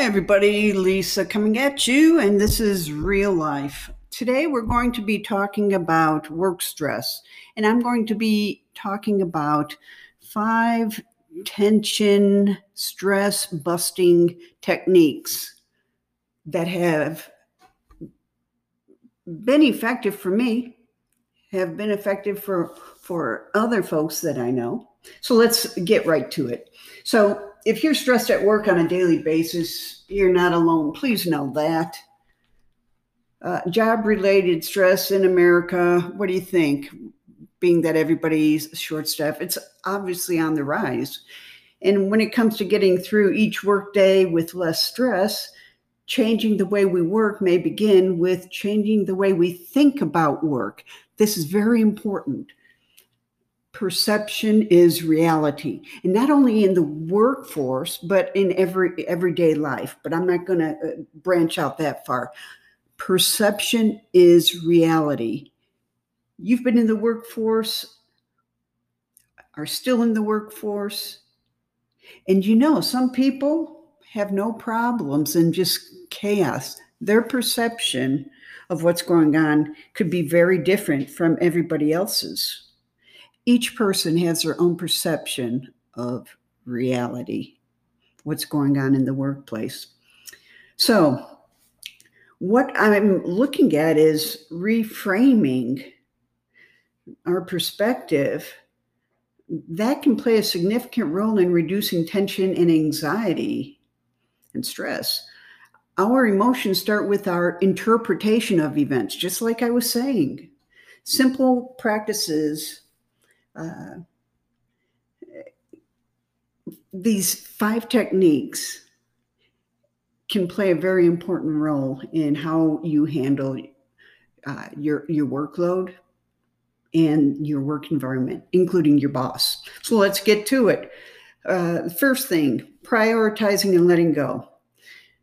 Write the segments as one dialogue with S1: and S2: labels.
S1: Hi, everybody. Lisa coming at you, and this is real life. Today, we're going to be talking about work stress, and I'm going to be talking about five tension stress busting techniques that have been effective for me, have been effective for, for other folks that I know. So let's get right to it. So, if you're stressed at work on a daily basis, you're not alone. Please know that. Uh, job related stress in America, what do you think? Being that everybody's short staff, it's obviously on the rise. And when it comes to getting through each workday with less stress, changing the way we work may begin with changing the way we think about work. This is very important perception is reality. And not only in the workforce but in every everyday life. But i'm not going to uh, branch out that far. Perception is reality. You've been in the workforce are still in the workforce. And you know some people have no problems and just chaos. Their perception of what's going on could be very different from everybody else's each person has their own perception of reality, what's going on in the workplace. So, what I'm looking at is reframing our perspective. That can play a significant role in reducing tension and anxiety and stress. Our emotions start with our interpretation of events, just like I was saying. Simple practices uh, these five techniques can play a very important role in how you handle uh, your your workload and your work environment, including your boss. So let's get to it. Uh, first thing, prioritizing and letting go.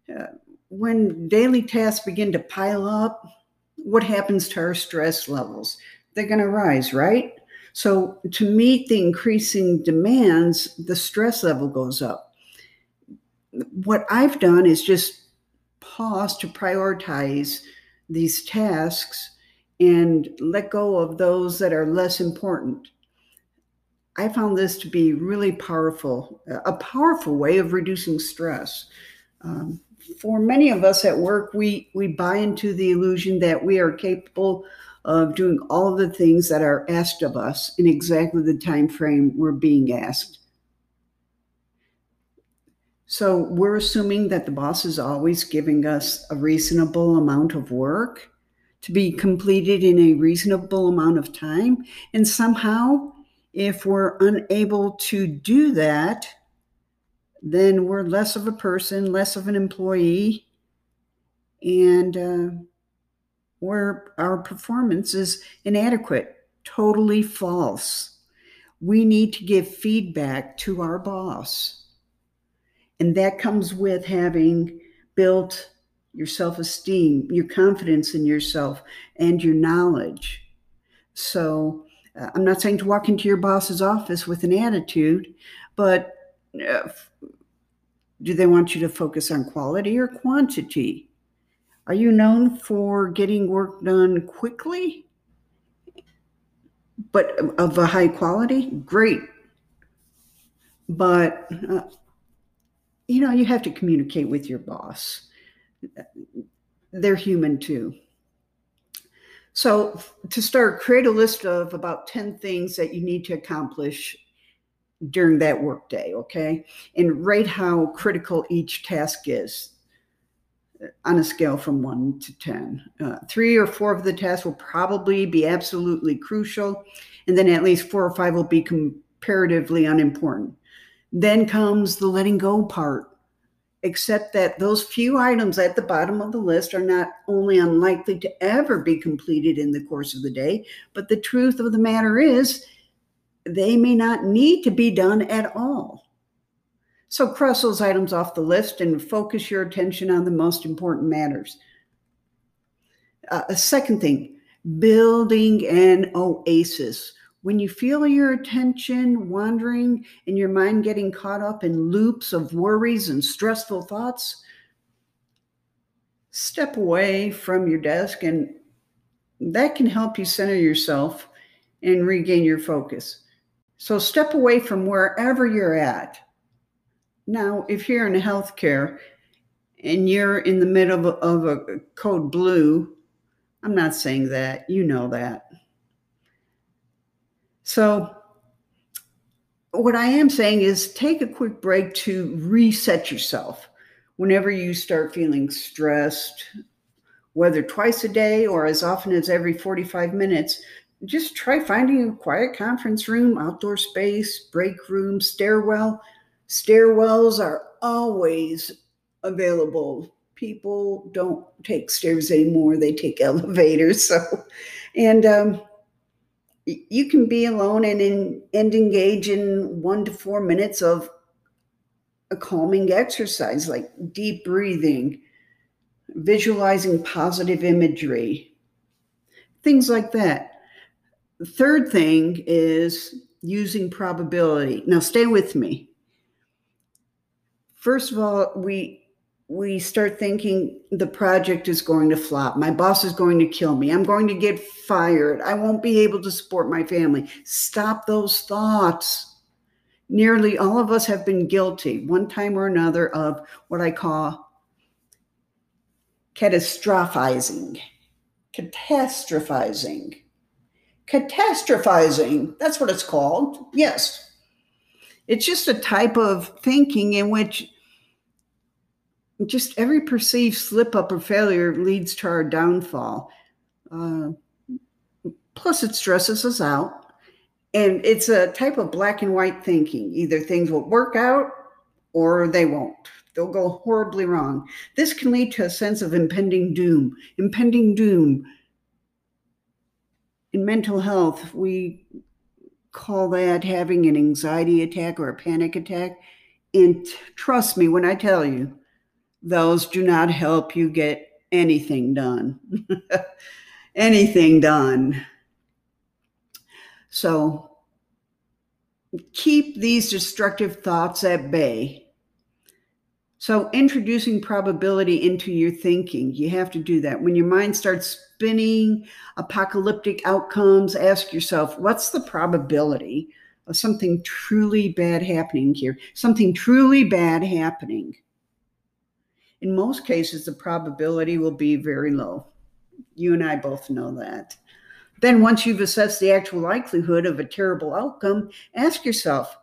S1: Uh, when daily tasks begin to pile up, what happens to our stress levels? They're going to rise, right? So, to meet the increasing demands, the stress level goes up. What I've done is just pause to prioritize these tasks and let go of those that are less important. I found this to be really powerful, a powerful way of reducing stress. Um, for many of us at work, we, we buy into the illusion that we are capable of doing all the things that are asked of us in exactly the time frame we're being asked. So we're assuming that the boss is always giving us a reasonable amount of work to be completed in a reasonable amount of time. And somehow, if we're unable to do that, then we're less of a person, less of an employee, and uh, where our performance is inadequate, totally false. We need to give feedback to our boss. And that comes with having built your self esteem, your confidence in yourself, and your knowledge. So, uh, I'm not saying to walk into your boss's office with an attitude, but uh, do they want you to focus on quality or quantity? Are you known for getting work done quickly, but of a high quality? Great. But, uh, you know, you have to communicate with your boss. They're human too. So, to start, create a list of about 10 things that you need to accomplish during that workday, okay? And rate how critical each task is on a scale from one to 10. Uh, three or four of the tasks will probably be absolutely crucial, and then at least four or five will be comparatively unimportant. Then comes the letting go part, except that those few items at the bottom of the list are not only unlikely to ever be completed in the course of the day, but the truth of the matter is they may not need to be done at all. So cross those items off the list and focus your attention on the most important matters. Uh, a second thing, building an oasis. When you feel your attention wandering and your mind getting caught up in loops of worries and stressful thoughts, step away from your desk and that can help you center yourself and regain your focus. So step away from wherever you're at. Now, if you're in healthcare and you're in the middle of a, code blue, I'm not saying that, you know that. So, what I am saying is take a quick break to reset yourself whenever you start feeling stressed, whether twice a day or as often as every 45 minutes. Just try finding a quiet conference room, outdoor space, break room, stairwell. Stairwells are always available. People don't take stairs anymore, they take elevators. So, and um, you can be alone and in, and engage in one to four minutes of a calming exercise like deep breathing, visualizing positive imagery, things like that. The third thing is using probability. Now, stay with me. First of all, we we start thinking the project is going to flop. My boss is going to kill me. I'm going to get fired. I won't be able to support my family. Stop those thoughts. Nearly all of us have been guilty, one time or another, of what I call catastrophizing. Catastrophizing. Catastrophizing. That's what it's called. Yes. It's just a type of thinking in which just every perceived slip up or failure leads to our downfall. Uh, plus, it stresses us out. And it's a type of black and white thinking. Either things will work out or they won't. They'll go horribly wrong. This can lead to a sense of impending doom. Impending doom. In mental health, we call that having an anxiety attack or a panic attack. And trust me when I tell you, those do not help you get anything done. anything done. So keep these destructive thoughts at bay. So, introducing probability into your thinking, you have to do that. When your mind starts spinning apocalyptic outcomes, ask yourself, what's the probability of something truly bad happening here? Something truly bad happening. In most cases, the probability will be very low. You and I both know that. Then, once you've assessed the actual likelihood of a terrible outcome, ask yourself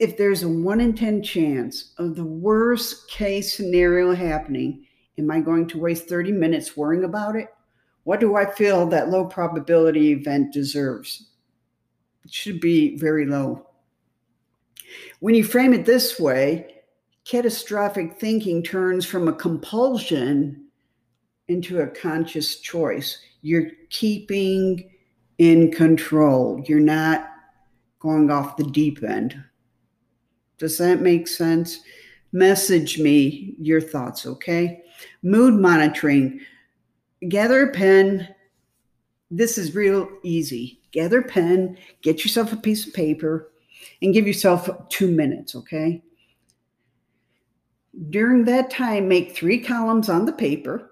S1: if there's a 1 in 10 chance of the worst case scenario happening, am I going to waste 30 minutes worrying about it? What do I feel that low probability event deserves? It should be very low. When you frame it this way, catastrophic thinking turns from a compulsion into a conscious choice. You're keeping in control. You're not going off the deep end. Does that make sense? Message me your thoughts, okay? Mood monitoring. Gather a pen. This is real easy. Gather a pen, get yourself a piece of paper, and give yourself two minutes, okay? During that time, make three columns on the paper.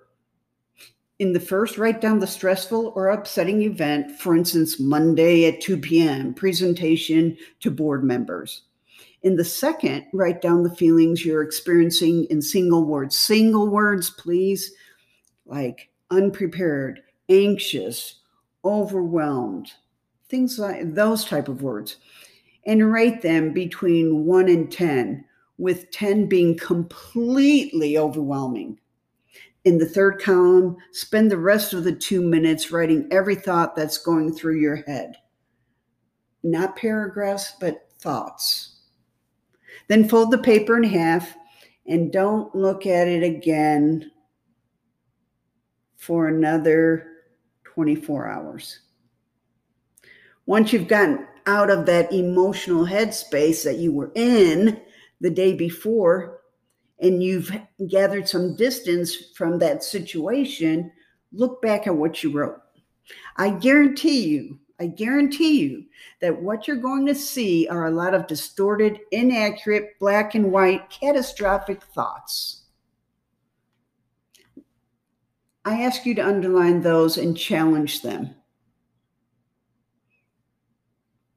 S1: In the first, write down the stressful or upsetting event, for instance, Monday at 2 p.m., presentation to board members. In the second, write down the feelings you're experiencing in single words. Single words, please, like unprepared, anxious, overwhelmed, things like those type of words. And rate them between 1 and 10 with 10 being completely overwhelming. In the third column, spend the rest of the two minutes writing every thought that's going through your head. Not paragraphs, but thoughts. Then fold the paper in half and don't look at it again for another 24 hours. Once you've gotten out of that emotional headspace that you were in, the day before and you've gathered some distance from that situation, look back at what you wrote. I guarantee you, I guarantee you that what you're going to see are a lot of distorted, inaccurate, black and white, catastrophic thoughts. I ask you to underline those and challenge them.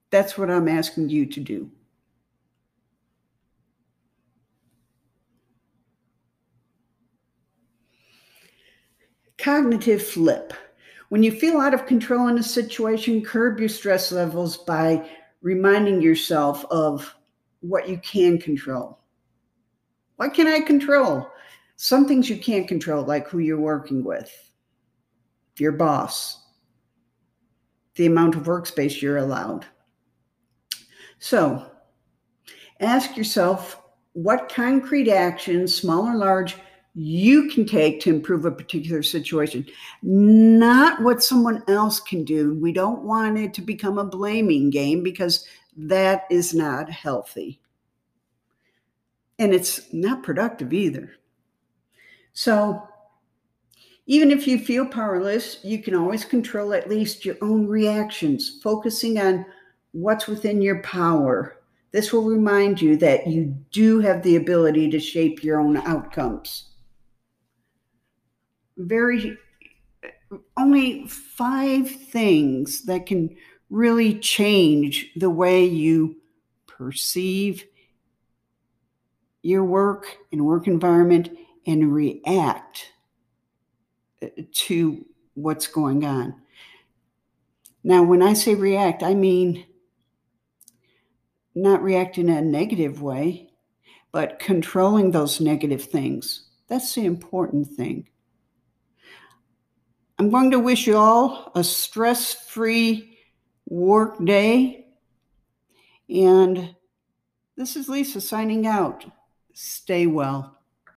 S1: That's what I'm asking you to do. Cognitive flip. When you feel out of control in a situation, curb your stress levels by reminding yourself of what you can control. What can I control? Some things you can't control, like who you're working with, your boss, the amount of workspace you're allowed. So ask yourself what concrete actions, small or large, you can take to improve a particular situation, not what someone else can do. We don't want it to become a blaming game because that is not healthy. And it's not productive either. So, even if you feel powerless, you can always control at least your own reactions, focusing on what's within your power. This will remind you that you do have the ability to shape your own outcomes. Very, only five things that can really change the way you perceive your work and work environment and react uh, to what's going on. Now, when I say react, I mean not react in a negative way, but controlling those negative things. That's the important thing. I'm going to wish you all a stress free work day. And this is Lisa signing out. Stay well.